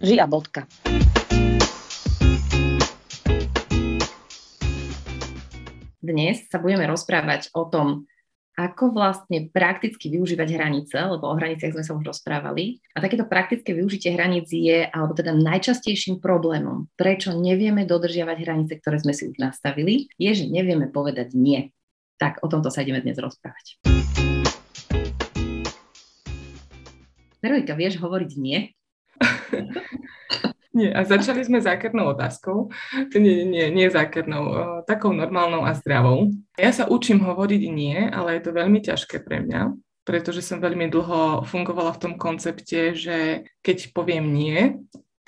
Žia bodka. Dnes sa budeme rozprávať o tom, ako vlastne prakticky využívať hranice, lebo o hraniciach sme sa už rozprávali. A takéto praktické využitie hraníc je, alebo teda najčastejším problémom, prečo nevieme dodržiavať hranice, ktoré sme si už nastavili, je, že nevieme povedať nie. Tak o tomto sa ideme dnes rozprávať. Veronika, vieš hovoriť nie? Nie, a začali sme zákernou otázkou. Nie, nie, nie zákernou, takou normálnou a zdravou. Ja sa učím hovoriť nie, ale je to veľmi ťažké pre mňa, pretože som veľmi dlho fungovala v tom koncepte, že keď poviem nie,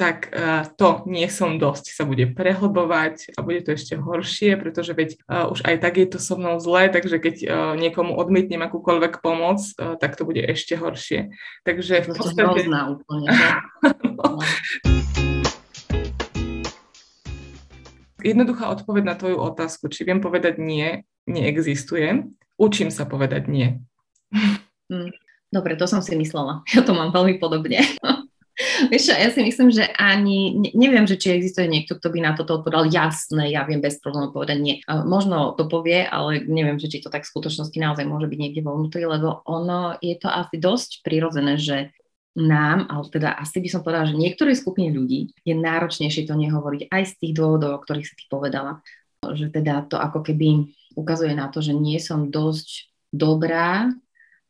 tak to nie som dosť sa bude prehlbovať a bude to ešte horšie, pretože veď už aj tak je to so mnou zlé, takže keď niekomu odmietnem akúkoľvek pomoc, tak to bude ešte horšie. Takže v podstate... Úplne. Jednoduchá odpoveď na tvoju otázku, či viem povedať nie, neexistuje. Učím sa povedať nie. Hm, dobre, to som si myslela. Ja to mám veľmi podobne. Vieš čo, ja si myslím, že ani, neviem, že či existuje niekto, kto by na toto odpovedal jasné, ja viem bez problémov povedať nie. Možno to povie, ale neviem, že či to tak v skutočnosti naozaj môže byť niekde vo vnútri, lebo ono je to asi dosť prirodzené, že nám, ale teda asi by som povedala, že niektorej skupine ľudí je náročnejšie to nehovoriť aj z tých dôvodov, o ktorých si ty povedala. Že teda to ako keby ukazuje na to, že nie som dosť dobrá,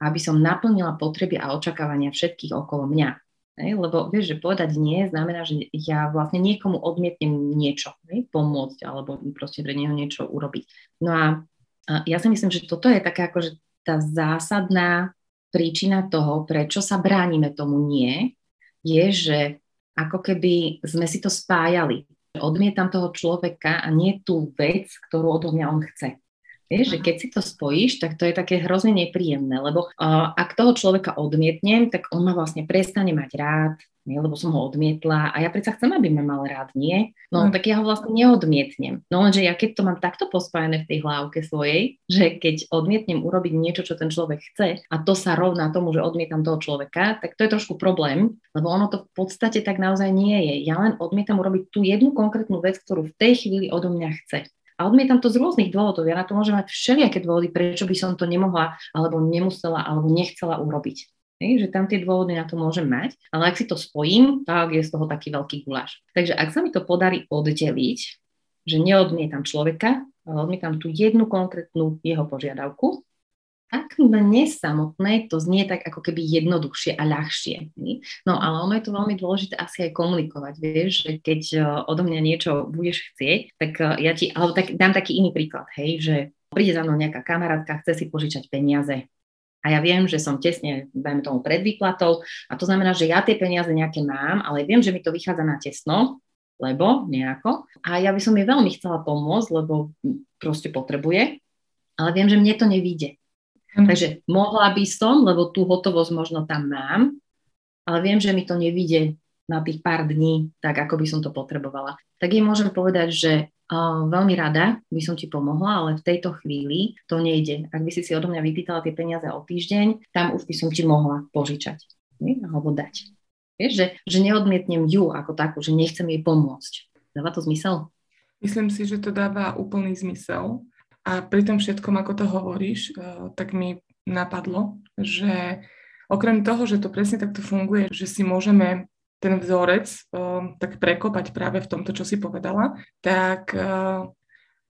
aby som naplnila potreby a očakávania všetkých okolo mňa. Lebo vieš, že povedať nie znamená, že ja vlastne niekomu odmietnem niečo, hej, pomôcť alebo proste pre neho niečo urobiť. No a, a ja si myslím, že toto je taká akože tá zásadná príčina toho, prečo sa bránime tomu nie, je, že ako keby sme si to spájali. Odmietam toho človeka a nie tú vec, ktorú odo mňa on chce. Vieš, že keď si to spojíš, tak to je také hrozne nepríjemné, lebo uh, ak toho človeka odmietnem, tak on ma vlastne prestane mať rád, nie, lebo som ho odmietla a ja predsa chcem, aby ma mal rád, nie? No mm. tak ja ho vlastne neodmietnem. No lenže ja keď to mám takto pospájane v tej hlavke svojej, že keď odmietnem urobiť niečo, čo ten človek chce a to sa rovná tomu, že odmietam toho človeka, tak to je trošku problém, lebo ono to v podstate tak naozaj nie je. Ja len odmietam urobiť tú jednu konkrétnu vec, ktorú v tej chvíli odo mňa chce. A odmietam to z rôznych dôvodov. Ja na to môžem mať všelijaké dôvody, prečo by som to nemohla, alebo nemusela, alebo nechcela urobiť. Hej, že tam tie dôvody na to môžem mať, ale ak si to spojím, tak je z toho taký veľký guláš. Takže ak sa mi to podarí oddeliť, že neodmietam človeka, ale odmietam tú jednu konkrétnu jeho požiadavku, tak mne samotné to znie tak ako keby jednoduchšie a ľahšie. No ale ono je to veľmi dôležité asi aj komunikovať, vieš, že keď e, odo mňa niečo budeš chcieť, tak e, ja ti, alebo tak, dám taký iný príklad, hej, že príde za mnou nejaká kamarátka, chce si požičať peniaze, a ja viem, že som tesne, dajme tomu, pred výplatou a to znamená, že ja tie peniaze nejaké mám, ale viem, že mi to vychádza na tesno, lebo nejako. A ja by som jej veľmi chcela pomôcť, lebo proste potrebuje, ale viem, že mne to nevíde. Mm. Takže mohla by som, lebo tú hotovosť možno tam mám, ale viem, že mi to nevíde na tých pár dní, tak ako by som to potrebovala. Tak jej môžem povedať, že veľmi rada by som ti pomohla, ale v tejto chvíli to nejde. Ak by si si odo mňa vypýtala tie peniaze o týždeň, tam už by som ti mohla požičať nie? alebo dať. Vieš, že, že neodmietnem ju ako takú, že nechcem jej pomôcť. Dáva to zmysel? Myslím si, že to dáva úplný zmysel. A pri tom všetkom, ako to hovoríš, eh, tak mi napadlo, že okrem toho, že to presne takto funguje, že si môžeme ten vzorec um, tak prekopať práve v tomto, čo si povedala, tak uh,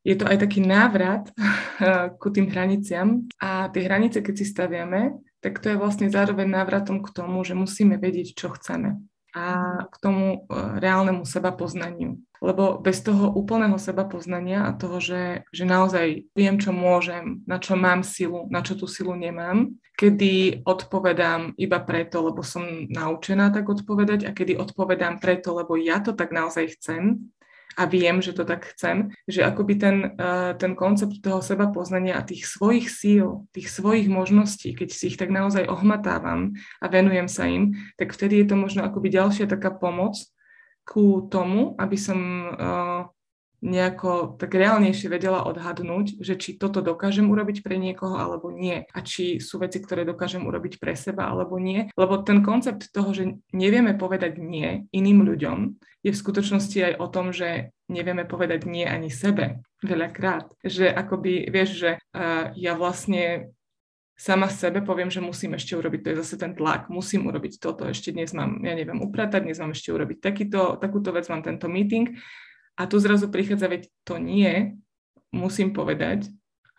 je to aj taký návrat uh, ku tým hraniciam. A tie hranice, keď si staviame, tak to je vlastne zároveň návratom k tomu, že musíme vedieť, čo chceme a k tomu uh, reálnemu seba poznaniu lebo bez toho úplného seba poznania a toho, že, že naozaj viem, čo môžem, na čo mám silu, na čo tú silu nemám, kedy odpovedám iba preto, lebo som naučená tak odpovedať a kedy odpovedám preto, lebo ja to tak naozaj chcem a viem, že to tak chcem, že akoby ten, uh, ten koncept toho seba poznania a tých svojich síl, tých svojich možností, keď si ich tak naozaj ohmatávam a venujem sa im, tak vtedy je to možno akoby ďalšia taká pomoc, ku tomu, aby som uh, nejako tak reálnejšie vedela odhadnúť, že či toto dokážem urobiť pre niekoho alebo nie a či sú veci, ktoré dokážem urobiť pre seba alebo nie. Lebo ten koncept toho, že nevieme povedať nie iným ľuďom, je v skutočnosti aj o tom, že nevieme povedať nie ani sebe veľakrát. Že akoby, vieš, že uh, ja vlastne sama sebe poviem, že musím ešte urobiť, to je zase ten tlak, musím urobiť toto, ešte dnes mám, ja neviem, upratať, dnes mám ešte urobiť takýto, takúto vec, mám tento meeting a tu zrazu prichádza, veď to nie, musím povedať,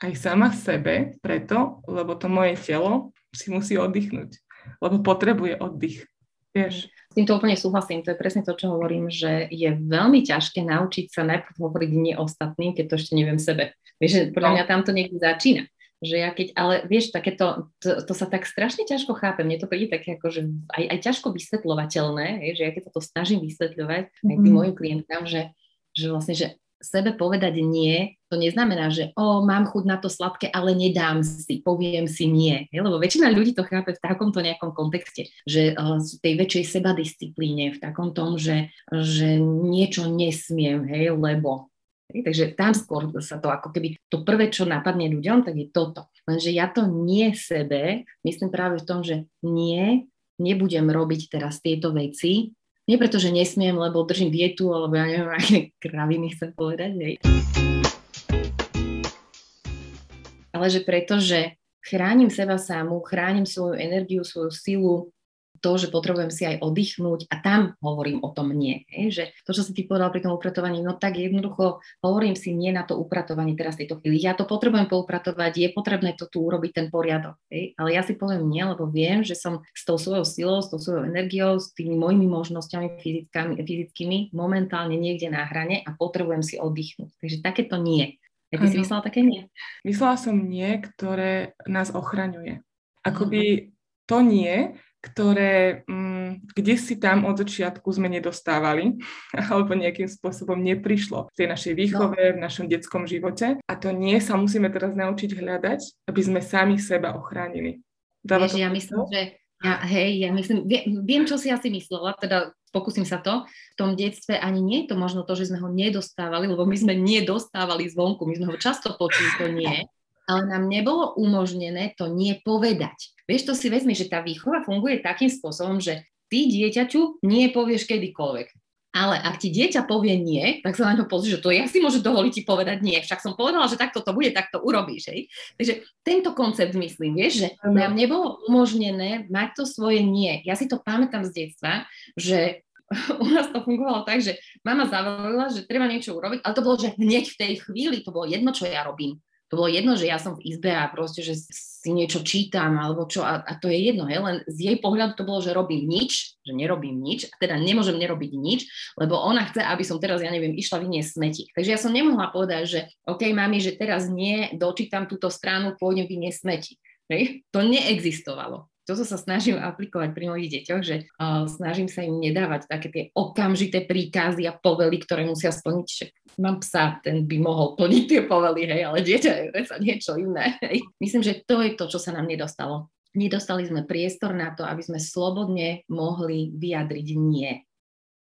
aj sama sebe, preto, lebo to moje telo si musí oddychnúť, lebo potrebuje oddych. Vieš? S týmto úplne súhlasím, to je presne to, čo hovorím, že je veľmi ťažké naučiť sa najprv hovoriť nie ostatným, keď to ešte neviem sebe. Vieš, že podľa no. mňa tam to niekde začína. Že ja keď, ale vieš, takéto, to, to sa tak strašne ťažko chápe, mne to príde také ako, že aj, aj ťažko vysvetľovateľné, že ja keď sa to snažím vysvetľovať mm-hmm. aj tým mhm. mojim klientkám, že že vlastne, že sebe povedať nie, to neznamená, že o, mám chuť na to sladké, ale nedám si, poviem si nie. Hej? Lebo väčšina ľudí to chápe v takomto nejakom kontexte, že uh, v tej väčšej sebadisciplíne, v takom tom, že, že niečo nesmiem, hej, lebo. Hej? Takže tam skôr sa to ako keby, to prvé, čo napadne ľuďom, tak je toto. Lenže ja to nie sebe, myslím práve v tom, že nie, nebudem robiť teraz tieto veci, nie preto, že nesmiem, lebo držím dietu, alebo ja neviem, aké kraviny chcem povedať, hej. Ale že preto, že chránim seba samú, chránim svoju energiu, svoju silu, to, že potrebujem si aj oddychnúť a tam hovorím o tom nie. Hej? Že to, čo si ty povedal pri tom upratovaní, no tak jednoducho hovorím si nie na to upratovanie teraz tejto chvíli. Ja to potrebujem poupratovať, je potrebné to tu urobiť ten poriadok. Hej? Ale ja si poviem nie, lebo viem, že som s tou svojou silou, s tou svojou energiou, s tými mojimi možnosťami fyzickými momentálne niekde na hrane a potrebujem si oddychnúť. Takže takéto nie. Ja ty si myslela také nie? Myslela som nie, ktoré nás ochraňuje. Akoby to nie, ktoré mm, kde si tam od začiatku sme nedostávali alebo nejakým spôsobom neprišlo v tej našej výchove, no. v našom detskom živote. A to nie sa musíme teraz naučiť hľadať, aby sme sami seba ochránili. Dáva Vieš, ja myslím, že ja, hej, ja myslím, viem, viem, čo si asi myslela, teda pokúsim sa to. V tom detstve ani nie je to možno to, že sme ho nedostávali, lebo my sme nedostávali zvonku, my sme ho často počuli, to nie ale nám nebolo umožnené to nie povedať. Vieš, to si vezmi, že tá výchova funguje takým spôsobom, že ty dieťaťu nie povieš kedykoľvek. Ale ak ti dieťa povie nie, tak sa na to pozri, že to ja si môžem dovoliť ti povedať nie. Však som povedala, že takto to bude, tak to urobíš. Hej? Takže tento koncept myslím, vieš, že nám nebolo umožnené mať to svoje nie. Ja si to pamätám z detstva, že u nás to fungovalo tak, že mama zavolila, že treba niečo urobiť, ale to bolo, že hneď v tej chvíli to bolo jedno, čo ja robím to bolo jedno, že ja som v izbe a proste, že si niečo čítam alebo čo a, a to je jedno, hej, len z jej pohľadu to bolo, že robím nič, že nerobím nič a teda nemôžem nerobiť nič, lebo ona chce, aby som teraz, ja neviem, išla vyniesť smeti. Takže ja som nemohla povedať, že OK, mami, že teraz nie, dočítam túto stranu, pôjdem vyniesť smeti. Hej? To neexistovalo toto sa snažím aplikovať pri mojich deťoch, že uh, snažím sa im nedávať také tie okamžité príkazy a povely, ktoré musia splniť. Že mám psa, ten by mohol plniť tie povely, hej, ale dieťa je sa niečo iné. Hej. Myslím, že to je to, čo sa nám nedostalo. Nedostali sme priestor na to, aby sme slobodne mohli vyjadriť nie.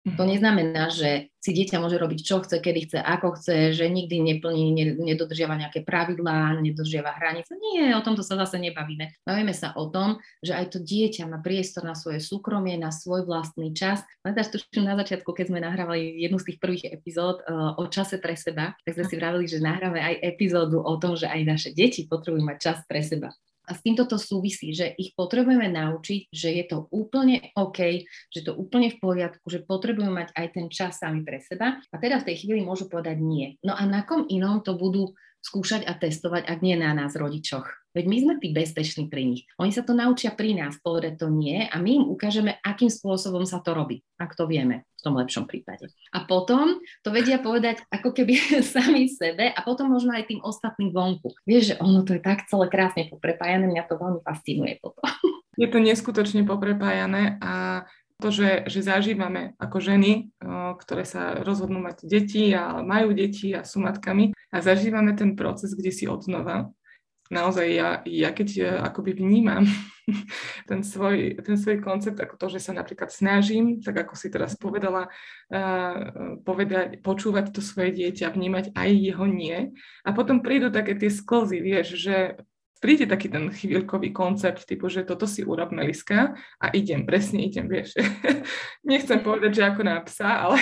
To mhm. neznamená, že si dieťa môže robiť, čo chce, kedy chce, ako chce, že nikdy neplní, nedodržiava nejaké pravidlá, nedodržiava hranice. Nie, o tomto sa zase nebavíme. Bavíme sa o tom, že aj to dieťa má priestor na svoje súkromie, na svoj vlastný čas. Pamätáš, tuším na začiatku, keď sme nahrávali jednu z tých prvých epizód uh, o čase pre seba, tak sme si vravili, že nahráme aj epizódu o tom, že aj naše deti potrebujú mať čas pre seba. A s týmto to súvisí, že ich potrebujeme naučiť, že je to úplne OK, že to úplne v poriadku, že potrebujú mať aj ten čas sami pre seba a teda v tej chvíli môžu povedať nie. No a na kom inom to budú skúšať a testovať, ak nie na nás, rodičoch. Veď my sme tí bezpeční pri nich. Oni sa to naučia pri nás povedať to nie a my im ukážeme, akým spôsobom sa to robí, ak to vieme v tom lepšom prípade. A potom to vedia povedať ako keby sami sebe a potom možno aj tým ostatným vonku. Vieš, že ono to je tak celé krásne poprepájané, mňa to veľmi fascinuje potom. Je to neskutočne poprepájané a to, že, že zažívame ako ženy, ktoré sa rozhodnú mať deti a majú deti a sú matkami a zažívame ten proces, kde si odnova naozaj ja, ja keď ja akoby vnímam ten svoj, ten svoj koncept ako to, že sa napríklad snažím, tak ako si teraz povedala, uh, povedať, počúvať to svoje dieťa, vnímať aj jeho nie. A potom prídu také tie sklzy, vieš, že príde taký ten chvíľkový koncept, typu, že toto si urob Meliska a idem, presne idem, vieš. Nechcem povedať, že ako na psa, ale,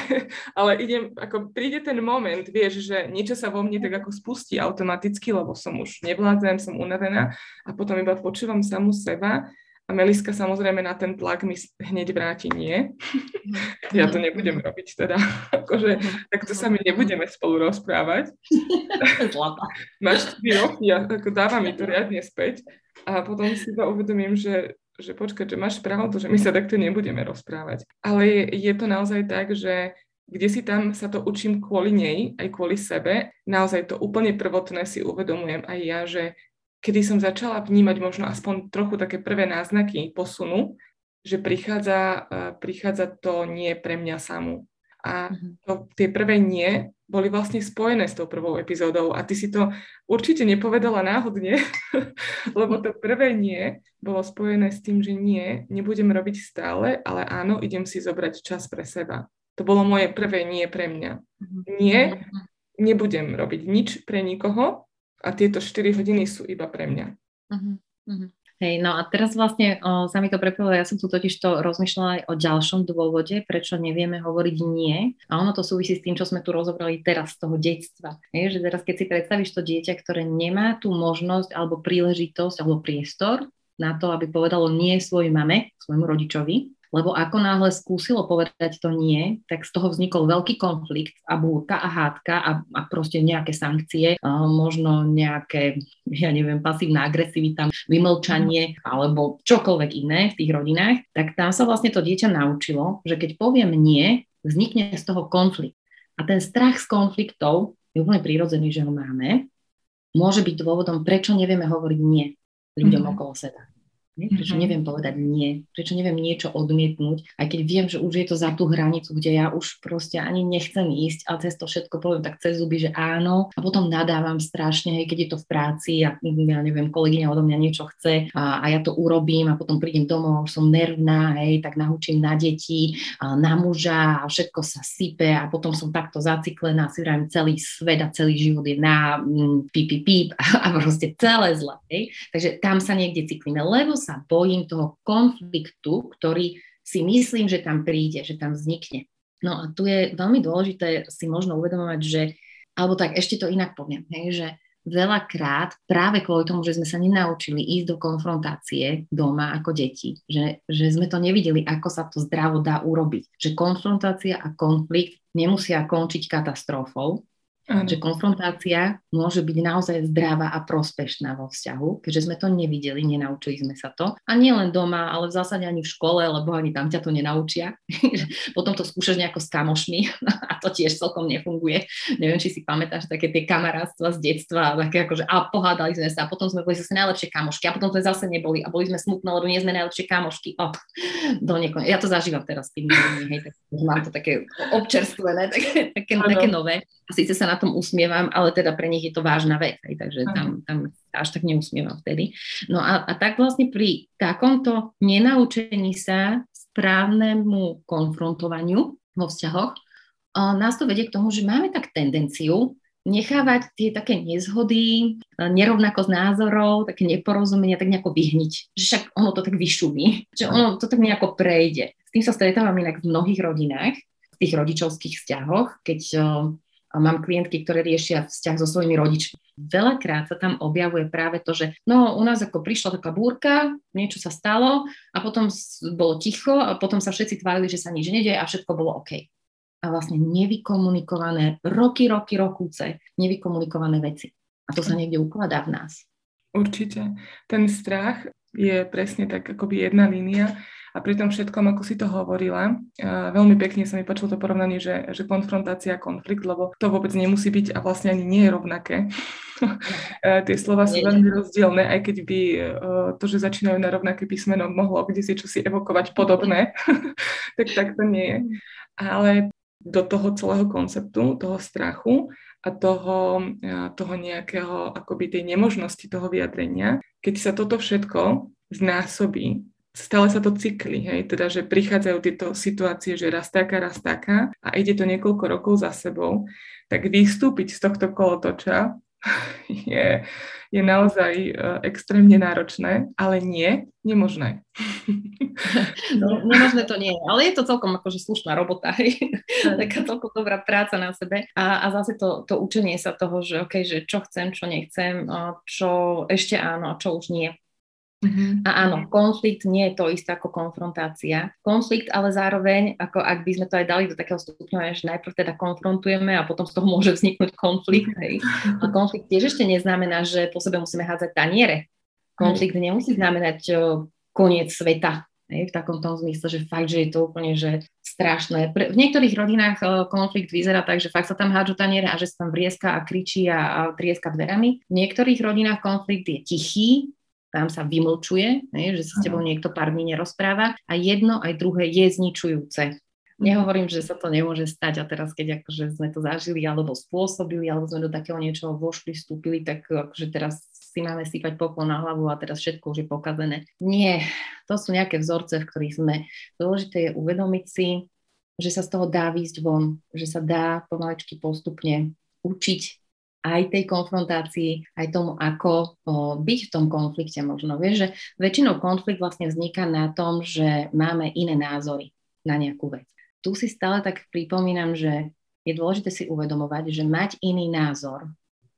ale idem, ako príde ten moment, vieš, že niečo sa vo mne tak ako spustí automaticky, lebo som už nevládzem, som unavená a potom iba počúvam samú seba a Meliska samozrejme na ten tlak mi hneď vráti nie. Mhm. ja to nebudem robiť teda. akože, takto sa mi nebudeme spolu rozprávať. Máš 4 roky a ako dáva mi to riadne späť. A potom si to uvedomím, že, že počkaj, že máš pravdu, že my sa takto nebudeme rozprávať. Ale je, je to naozaj tak, že kde si tam sa to učím kvôli nej, aj kvôli sebe. Naozaj to úplne prvotné si uvedomujem aj ja, že kedy som začala vnímať možno aspoň trochu také prvé náznaky posunu, že prichádza, prichádza to nie pre mňa samú. A mhm. to, tie prvé nie boli vlastne spojené s tou prvou epizódou a ty si to určite nepovedala náhodne, lebo to prvé nie bolo spojené s tým, že nie, nebudem robiť stále, ale áno, idem si zobrať čas pre seba. To bolo moje prvé nie pre mňa. Mhm. Nie, mhm. nebudem robiť nič pre nikoho, a tieto 4 hodiny sú iba pre mňa. Uh-huh. Hej, no a teraz vlastne o, sa mi to prepojilo, ja som tu totiž to rozmýšľala aj o ďalšom dôvode, prečo nevieme hovoriť nie. A ono to súvisí s tým, čo sme tu rozobrali teraz z toho detstva. Hej, že teraz keď si predstavíš to dieťa, ktoré nemá tú možnosť alebo príležitosť alebo priestor na to, aby povedalo nie svojej mame, svojmu rodičovi, lebo ako náhle skúsilo povedať to nie, tak z toho vznikol veľký konflikt a búrka a hádka a, a proste nejaké sankcie, možno nejaké, ja neviem, pasívna agresivita, vymlčanie alebo čokoľvek iné v tých rodinách, tak tam sa vlastne to dieťa naučilo, že keď poviem nie, vznikne z toho konflikt. A ten strach z konfliktov je úplne prirodzený, že ho máme, môže byť dôvodom, prečo nevieme hovoriť nie ľuďom mm-hmm. okolo seba. Prečo mm-hmm. neviem povedať nie? Prečo neviem niečo odmietnúť? Aj keď viem, že už je to za tú hranicu, kde ja už proste ani nechcem ísť a cez to všetko poviem tak cez zuby, že áno. A potom nadávam strašne, hej, keď je to v práci a ja neviem, kolegyňa odo mňa niečo chce a, a ja to urobím a potom prídem domov, už som nervná, hej, tak naučím na deti, a na muža a všetko sa sype a potom som takto zaciklená, si vravím, celý svet a celý život je na mm, pip, pip, pip a, a proste celé zle. Hej. Takže tam sa niekde cyklíme, lebo sa bojím toho konfliktu, ktorý si myslím, že tam príde, že tam vznikne. No a tu je veľmi dôležité si možno uvedomovať, že, alebo tak ešte to inak poviem, hej, že veľakrát práve kvôli tomu, že sme sa nenaučili ísť do konfrontácie doma ako deti, že, že sme to nevideli, ako sa to zdravo dá urobiť. Že konfrontácia a konflikt nemusia končiť katastrofou. Že konfrontácia môže byť naozaj zdravá a prospešná vo vzťahu, keďže sme to nevideli, nenaučili sme sa to. A nie len doma, ale v zásade ani v škole, lebo ani tam ťa to nenaučia. Potom to skúšaš nejako s kamošmi a to tiež celkom nefunguje. Neviem, či si pamätáš také tie kamarátstva z detstva, také ako, že a pohádali sme sa a potom sme boli zase najlepšie kamošky a potom sme zase neboli a boli sme smutné, lebo nie sme najlepšie kamošky. O, do niekon... Ja to zažívam teraz tým hej, tak mám to také občerstvené, také, také, také nové. A síce sa na tom usmievam, ale teda pre nich je to vážna vec, aj, takže tam, tam až tak neusmievam vtedy. No a, a tak vlastne pri takomto nenaučení sa správnemu konfrontovaniu vo vzťahoch, nás to vedie k tomu, že máme tak tendenciu nechávať tie také nezhody, nerovnakosť názorov, také neporozumenia tak nejako vyhniť. Že však ono to tak vyšumí, že ono to tak nejako prejde. S tým sa stretávam inak v mnohých rodinách, v tých rodičovských vzťahoch, keď mám klientky, ktoré riešia vzťah so svojimi rodičmi. Veľakrát sa tam objavuje práve to, že no u nás ako prišla taká búrka, niečo sa stalo a potom bolo ticho a potom sa všetci tvárili, že sa nič nedieje a všetko bolo OK. A vlastne nevykomunikované, roky, roky, rokúce, nevykomunikované veci. A to sa niekde ukladá v nás. Určite. Ten strach je presne tak akoby jedna línia a pri tom všetkom, ako si to hovorila, veľmi pekne sa mi počulo to porovnanie, že, že konfrontácia a konflikt, lebo to vôbec nemusí byť a vlastne ani nie je rovnaké. Tie slova sú veľmi rozdielne, aj keď by to, že začínajú na rovnaké písmeno, mohlo kde si čosi evokovať podobné, tak tak to nie je. Ale do toho celého konceptu, toho strachu a toho, toho nejakého, akoby tej nemožnosti toho vyjadrenia, keď sa toto všetko znásobí, stále sa to cykli, hej, teda, že prichádzajú tieto situácie, že raz taká, raz taká a ide to niekoľko rokov za sebou, tak vystúpiť z tohto kolotoča je, je naozaj uh, extrémne náročné, ale nie, nemožné. No, nemožné to nie je, ale je to celkom akože slušná robota, hej. taká celkom dobrá práca na sebe a, a zase to, to učenie sa toho, že okay, že čo chcem, čo nechcem, čo ešte áno a čo už nie. Uh-huh. A áno, konflikt nie je to isté ako konfrontácia. Konflikt ale zároveň, ako ak by sme to aj dali do takého stupňa, že najprv teda konfrontujeme a potom z toho môže vzniknúť konflikt. Hej. A konflikt tiež ešte neznamená, že po sebe musíme hádzať taniere. Konflikt uh-huh. nemusí znamenať o, koniec sveta. Hej, v takom tom zmysle, že fakt, že je to úplne že strašné. Pre, v niektorých rodinách uh, konflikt vyzerá tak, že fakt sa tam hádžu taniere a že sa tam vrieska a kričí a, a trieska dverami. V niektorých rodinách konflikt je tichý, tam sa vymlčuje, ne, že sa s tebou niekto pár dní nerozpráva a jedno aj druhé je zničujúce. Mhm. Nehovorím, že sa to nemôže stať a teraz, keď akože sme to zažili alebo spôsobili, alebo sme do takého niečoho vošli, vstúpili, tak akože teraz si máme sypať popol na hlavu a teraz všetko už je pokazené. Nie, to sú nejaké vzorce, v ktorých sme. Dôležité je uvedomiť si, že sa z toho dá výjsť von, že sa dá pomaličky postupne učiť aj tej konfrontácii, aj tomu, ako byť v tom konflikte možno. Vieš, že väčšinou konflikt vlastne vzniká na tom, že máme iné názory na nejakú vec. Tu si stále tak pripomínam, že je dôležité si uvedomovať, že mať iný názor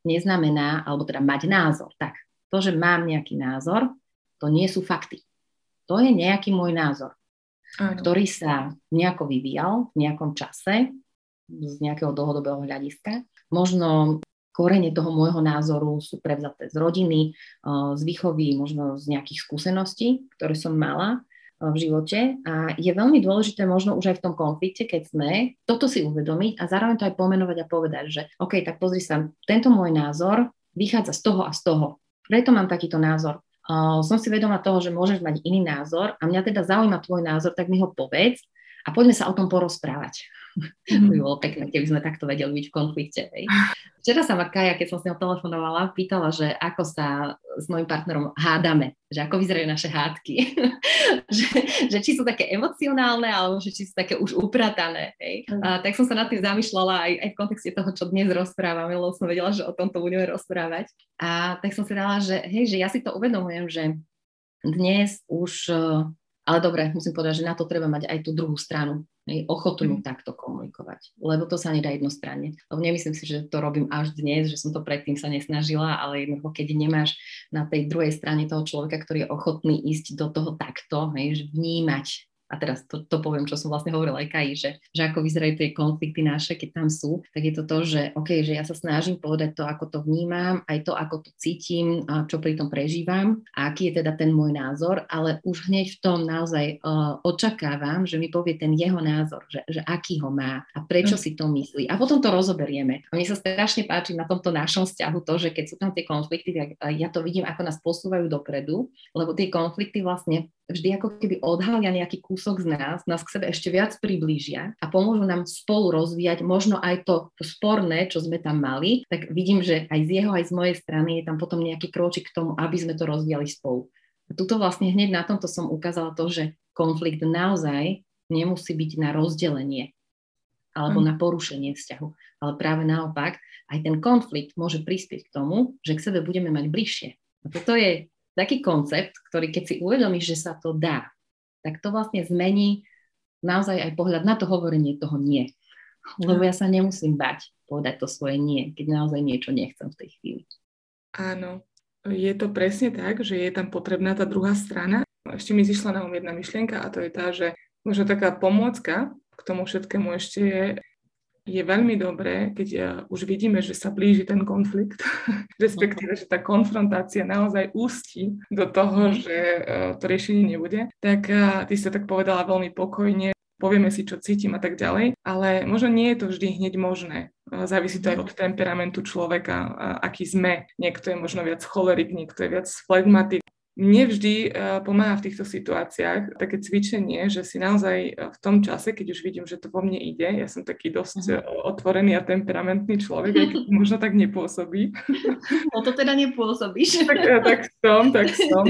neznamená, alebo teda mať názor, tak to, že mám nejaký názor, to nie sú fakty. To je nejaký môj názor, Áno. ktorý sa nejako vyvíjal v nejakom čase z nejakého dlhodobého hľadiska. Možno korene toho môjho názoru sú prevzaté z rodiny, z výchovy, možno z nejakých skúseností, ktoré som mala v živote a je veľmi dôležité možno už aj v tom konflikte, keď sme, toto si uvedomiť a zároveň to aj pomenovať a povedať, že OK, tak pozri sa, tento môj názor vychádza z toho a z toho. Preto mám takýto názor. Uh, som si vedoma toho, že môžeš mať iný názor a mňa teda zaujíma tvoj názor, tak mi ho povedz a poďme sa o tom porozprávať. Mm-hmm. by bolo pekné, keby sme takto vedeli byť v konflikte. Hej. Včera sa ma Kaja, keď som s ňou telefonovala, pýtala, že ako sa s mojim partnerom hádame, že ako vyzerajú naše hádky. že, že či sú také emocionálne, alebo že či sú také už upratané. Hej. A, tak som sa nad tým zamýšľala aj, aj v kontexte toho, čo dnes rozprávame, lebo som vedela, že o tomto budeme rozprávať. A tak som si dala, že hej, že ja si to uvedomujem, že dnes už ale dobre, musím povedať, že na to treba mať aj tú druhú stranu, hej, ochotnú mm. takto komunikovať, lebo to sa nedá jednostranne. Lebo nemyslím si, že to robím až dnes, že som to predtým sa nesnažila, ale jednoducho, keď nemáš na tej druhej strane toho človeka, ktorý je ochotný ísť do toho takto, hej, že vnímať a teraz to, to poviem, čo som vlastne hovorila aj Kaji, že, že ako vyzerajú tie konflikty naše, keď tam sú, tak je to to, že OK, že ja sa snažím povedať to, ako to vnímam, aj to, ako to cítim, a čo pri tom prežívam a aký je teda ten môj názor, ale už hneď v tom naozaj uh, očakávam, že mi povie ten jeho názor, že, že aký ho má a prečo mm. si to myslí. A potom to rozoberieme. A mne sa strašne páči na tomto našom vzťahu to, že keď sú tam tie konflikty, tak ja to vidím, ako nás posúvajú dopredu, lebo tie konflikty vlastne vždy ako keby odhalia nejaký kúsok z nás, nás k sebe ešte viac priblížia a pomôžu nám spolu rozvíjať možno aj to, to sporné, čo sme tam mali, tak vidím, že aj z jeho, aj z mojej strany je tam potom nejaký kročik k tomu, aby sme to rozvíjali spolu. A tuto vlastne hneď na tomto som ukázala to, že konflikt naozaj nemusí byť na rozdelenie alebo mm. na porušenie vzťahu. Ale práve naopak, aj ten konflikt môže prispieť k tomu, že k sebe budeme mať bližšie. A toto je taký koncept, ktorý keď si uvedomíš, že sa to dá, tak to vlastne zmení naozaj aj pohľad na to hovorenie toho nie. Lebo ja sa nemusím bať povedať to svoje nie, keď naozaj niečo nechcem v tej chvíli. Áno, je to presne tak, že je tam potrebná tá druhá strana. Ešte mi zišla na um jedna myšlienka a to je tá, že možno taká pomôcka k tomu všetkému ešte je je veľmi dobré, keď uh, už vidíme, že sa blíži ten konflikt, respektíve, že tá konfrontácia naozaj ústi do toho, že uh, to riešenie nebude, tak uh, ty sa tak povedala veľmi pokojne, povieme si, čo cítim a tak ďalej, ale možno nie je to vždy hneď možné. Závisí to aj od temperamentu človeka, aký sme. Niekto je možno viac cholerik, niekto je viac flegmatik. Nevždy uh, pomáha v týchto situáciách také cvičenie, že si naozaj v tom čase, keď už vidím, že to vo mne ide, ja som taký dosť uh-huh. otvorený a temperamentný človek, aj keď možno tak nepôsobí. No to teda nepôsobíš. tak, tak som, tak som.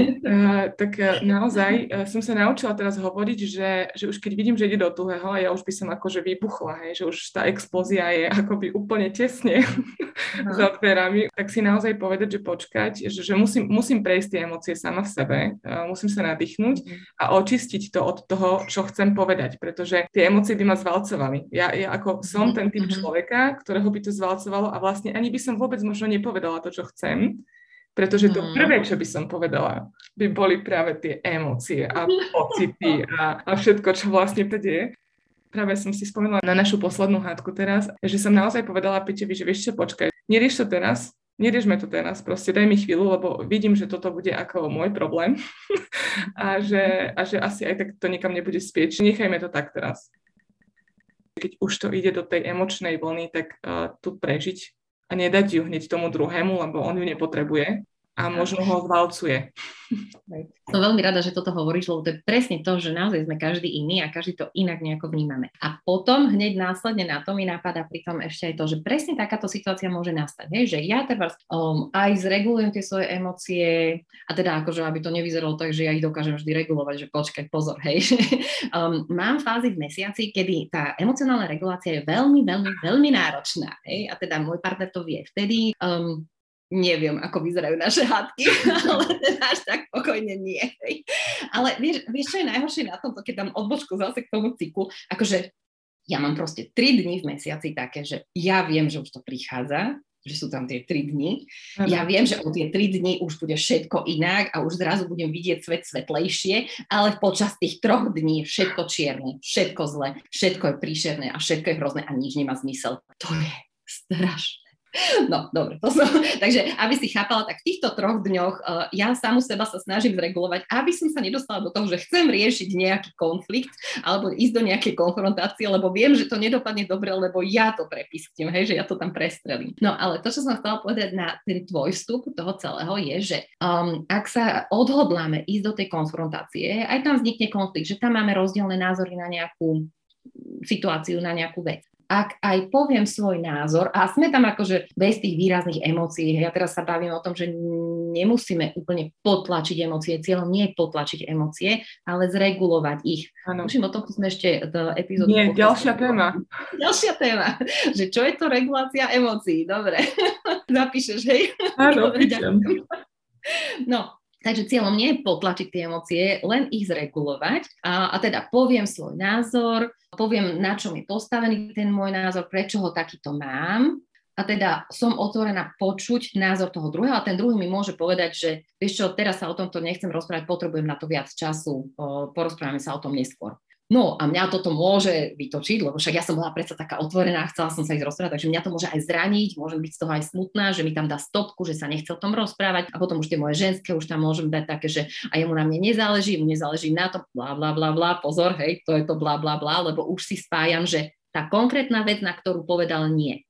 Tak naozaj som sa naučila teraz hovoriť, že, že už keď vidím, že ide do tuhého ja už by som akože vybuchla, hej, že už tá explózia je akoby úplne tesne uh-huh. za dverami, tak si naozaj povedať, že počkať, že, že musím, musím prejsť tie emócie sama v sebe, musím sa nadýchnuť uh-huh. a očistiť to od toho, čo chcem povedať, pretože tie emócie by ma zvalcovali. Ja, ja ako som ten typ uh-huh. človeka, ktorého by to zvalcovalo a vlastne ani by som vôbec možno nepovedala to, čo chcem, pretože to prvé, čo by som povedala, by boli práve tie emócie a pocity a, a všetko, čo vlastne to deje. Práve som si spomenula na našu poslednú hádku teraz, že som naozaj povedala Peťovi, že vieš čo, počkaj, nerieš to teraz, neriešme to teraz, proste daj mi chvíľu, lebo vidím, že toto bude ako môj problém a že, a že asi aj tak to nikam nebude spieť, nechajme to tak teraz. Keď už to ide do tej emočnej vlny, tak uh, tu prežiť a nedať ju hneď tomu druhému, lebo on ju nepotrebuje a možno ho zvalcuje. Som veľmi rada, že toto hovoríš, lebo to je presne to, že naozaj sme každý iný a každý to inak nejako vnímame. A potom hneď následne na to mi napadá pritom ešte aj to, že presne takáto situácia môže nastať. Hej? Že ja teda um, aj zregulujem tie svoje emócie a teda akože, aby to nevyzeralo tak, že ja ich dokážem vždy regulovať, že počkaj, pozor, hej. um, mám fázy v mesiaci, kedy tá emocionálna regulácia je veľmi, veľmi, veľmi náročná. Hej? A teda môj partner to vie. Vtedy um, neviem, ako vyzerajú naše hádky, ale až tak pokojne nie. Ale vieš, vieš, čo je najhoršie na tomto, keď dám odbočku zase k tomu cyklu, akože ja mám proste 3 dní v mesiaci také, že ja viem, že už to prichádza, že sú tam tie 3 dni. Ja viem, že o tie 3 dni už bude všetko inak a už zrazu budem vidieť svet svetlejšie, ale počas tých troch dní všetko čierne, všetko zle, všetko je príšerné a všetko je hrozné a nič nemá zmysel. To je strašné. No, dobre, to som, takže aby si chápala, tak v týchto troch dňoch uh, ja samu seba sa snažím zregulovať, aby som sa nedostala do toho, že chcem riešiť nejaký konflikt alebo ísť do nejakej konfrontácie, lebo viem, že to nedopadne dobre, lebo ja to prepisknem, hej, že ja to tam prestrelím. No ale to, čo som chcela povedať na ten tvoj vstup toho celého je, že um, ak sa odhodláme ísť do tej konfrontácie, aj tam vznikne konflikt, že tam máme rozdielne názory na nejakú situáciu, na nejakú vec ak aj poviem svoj názor, a sme tam akože bez tých výrazných emócií, ja teraz sa bavím o tom, že nemusíme úplne potlačiť emócie, cieľom nie je potlačiť emócie, ale zregulovať ich. Ano. Musím o tom sme ešte epizódu. Nie, ďalšia téma. Ďalšia téma, že čo je to regulácia emócií, dobre. Zapíšeš, hej? Áno. No, Takže cieľom nie je potlačiť tie emócie, len ich zregulovať. A, a teda poviem svoj názor, poviem, na čom je postavený ten môj názor, prečo ho takýto mám. A teda som otvorená počuť názor toho druhého. A ten druhý mi môže povedať, že vieš čo, teraz sa o tomto nechcem rozprávať, potrebujem na to viac času, porozprávame sa o tom neskôr. No a mňa toto môže vytočiť, lebo však ja som bola predsa taká otvorená, chcela som sa ísť rozprávať, takže mňa to môže aj zraniť, môžem byť z toho aj smutná, že mi tam dá stopku, že sa nechce o tom rozprávať. A potom už tie moje ženské už tam môžem dať také, že a jemu na mne nezáleží, mu nezáleží na to, bla bla bla bla, pozor, hej, to je to bla bla bla, lebo už si spájam, že tá konkrétna vec, na ktorú povedal nie,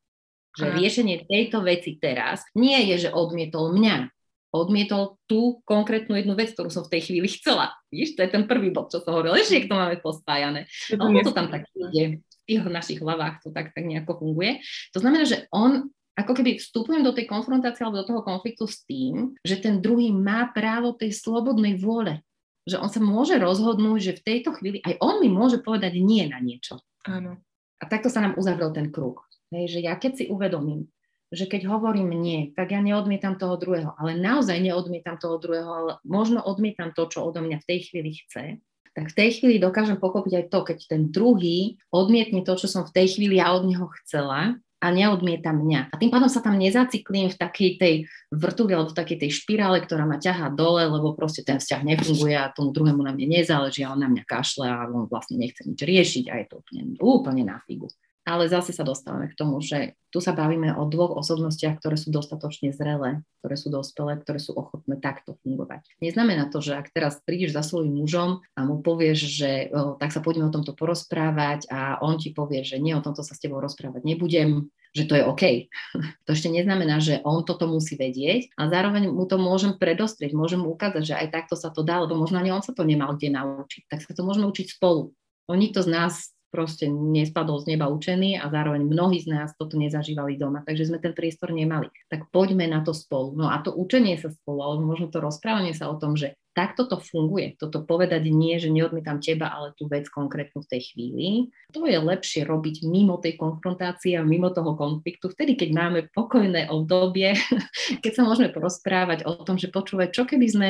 že riešenie tejto veci teraz nie je, že odmietol mňa, odmietol tú konkrétnu jednu vec, ktorú som v tej chvíli chcela. Víš, to je ten prvý bod, čo som hovorila, ešte to máme pospájané. Ono to tam tak ide, v tých našich hlavách to tak, tak nejako funguje. To znamená, že on ako keby vstupujem do tej konfrontácie alebo do toho konfliktu s tým, že ten druhý má právo tej slobodnej vôle. Že on sa môže rozhodnúť, že v tejto chvíli aj on mi môže povedať nie na niečo. Áno. A takto sa nám uzavrel ten kruh. Hej, že ja keď si uvedomím, že keď hovorím nie, tak ja neodmietam toho druhého, ale naozaj neodmietam toho druhého, ale možno odmietam to, čo odo mňa v tej chvíli chce, tak v tej chvíli dokážem pochopiť aj to, keď ten druhý odmietne to, čo som v tej chvíli ja od neho chcela a neodmieta mňa. A tým pádom sa tam nezaciklím v takej tej vrtuli alebo v takej tej špirále, ktorá ma ťahá dole, lebo proste ten vzťah nefunguje a tomu druhému na mne nezáleží a on na mňa kašle a on vlastne nechce nič riešiť a je to úplne, úplne na figu. Ale zase sa dostávame k tomu, že tu sa bavíme o dvoch osobnostiach, ktoré sú dostatočne zrelé, ktoré sú dospelé, ktoré sú ochotné takto fungovať. Neznamená to, že ak teraz prídeš za svojím mužom a mu povieš, že o, tak sa poďme o tomto porozprávať a on ti povie, že nie, o tomto sa s tebou rozprávať nebudem, že to je OK. To ešte neznamená, že on toto musí vedieť a zároveň mu to môžem predostrieť, môžem mu ukázať, že aj takto sa to dá, lebo možno ani on sa to nemal kde naučiť. Tak sa to môžeme učiť spolu. On nikto z nás proste nespadol z neba učený a zároveň mnohí z nás toto nezažívali doma, takže sme ten priestor nemali. Tak poďme na to spolu. No a to učenie sa spolu, alebo možno to rozprávanie sa o tom, že takto to funguje. Toto povedať nie, že neodmietam teba, ale tú vec konkrétnu v tej chvíli. To je lepšie robiť mimo tej konfrontácie a mimo toho konfliktu, vtedy, keď máme pokojné obdobie, keď sa môžeme porozprávať o tom, že počúvať, čo keby sme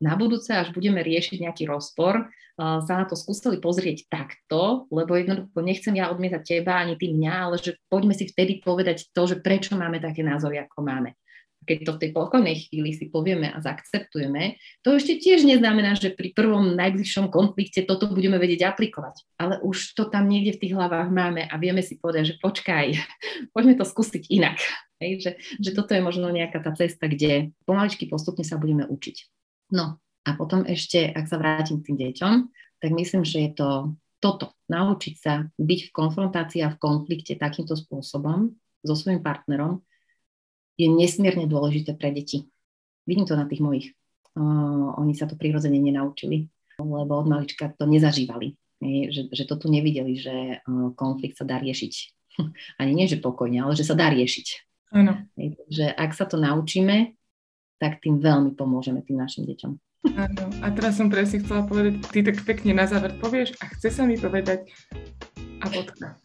na budúce, až budeme riešiť nejaký rozpor, sa na to skúsili pozrieť takto, lebo jednoducho nechcem ja odmietať teba ani ty mňa, ale že poďme si vtedy povedať to, že prečo máme také názory, ako máme. Keď to v tej pokojnej chvíli si povieme a zaakceptujeme, to ešte tiež neznamená, že pri prvom najbližšom konflikte toto budeme vedieť aplikovať. Ale už to tam niekde v tých hlavách máme a vieme si povedať, že počkaj, poďme to skúsiť inak. Hej, že, že toto je možno nejaká tá cesta, kde pomaličky postupne sa budeme učiť. No a potom ešte, ak sa vrátim k tým deťom, tak myslím, že je to toto, naučiť sa byť v konfrontácii a v konflikte takýmto spôsobom so svojím partnerom je nesmierne dôležité pre deti. Vidím to na tých mojich. Uh, oni sa to prirodzene nenaučili, lebo od malička to nezažívali. Je, že, že to tu nevideli, že uh, konflikt sa dá riešiť. Ani nie, že pokojne, ale že sa dá riešiť. Áno. Takže ak sa to naučíme, tak tým veľmi pomôžeme tým našim deťom. Áno, a teraz som presne chcela povedať, ty tak pekne na záver povieš a chce sa mi povedať a bodka.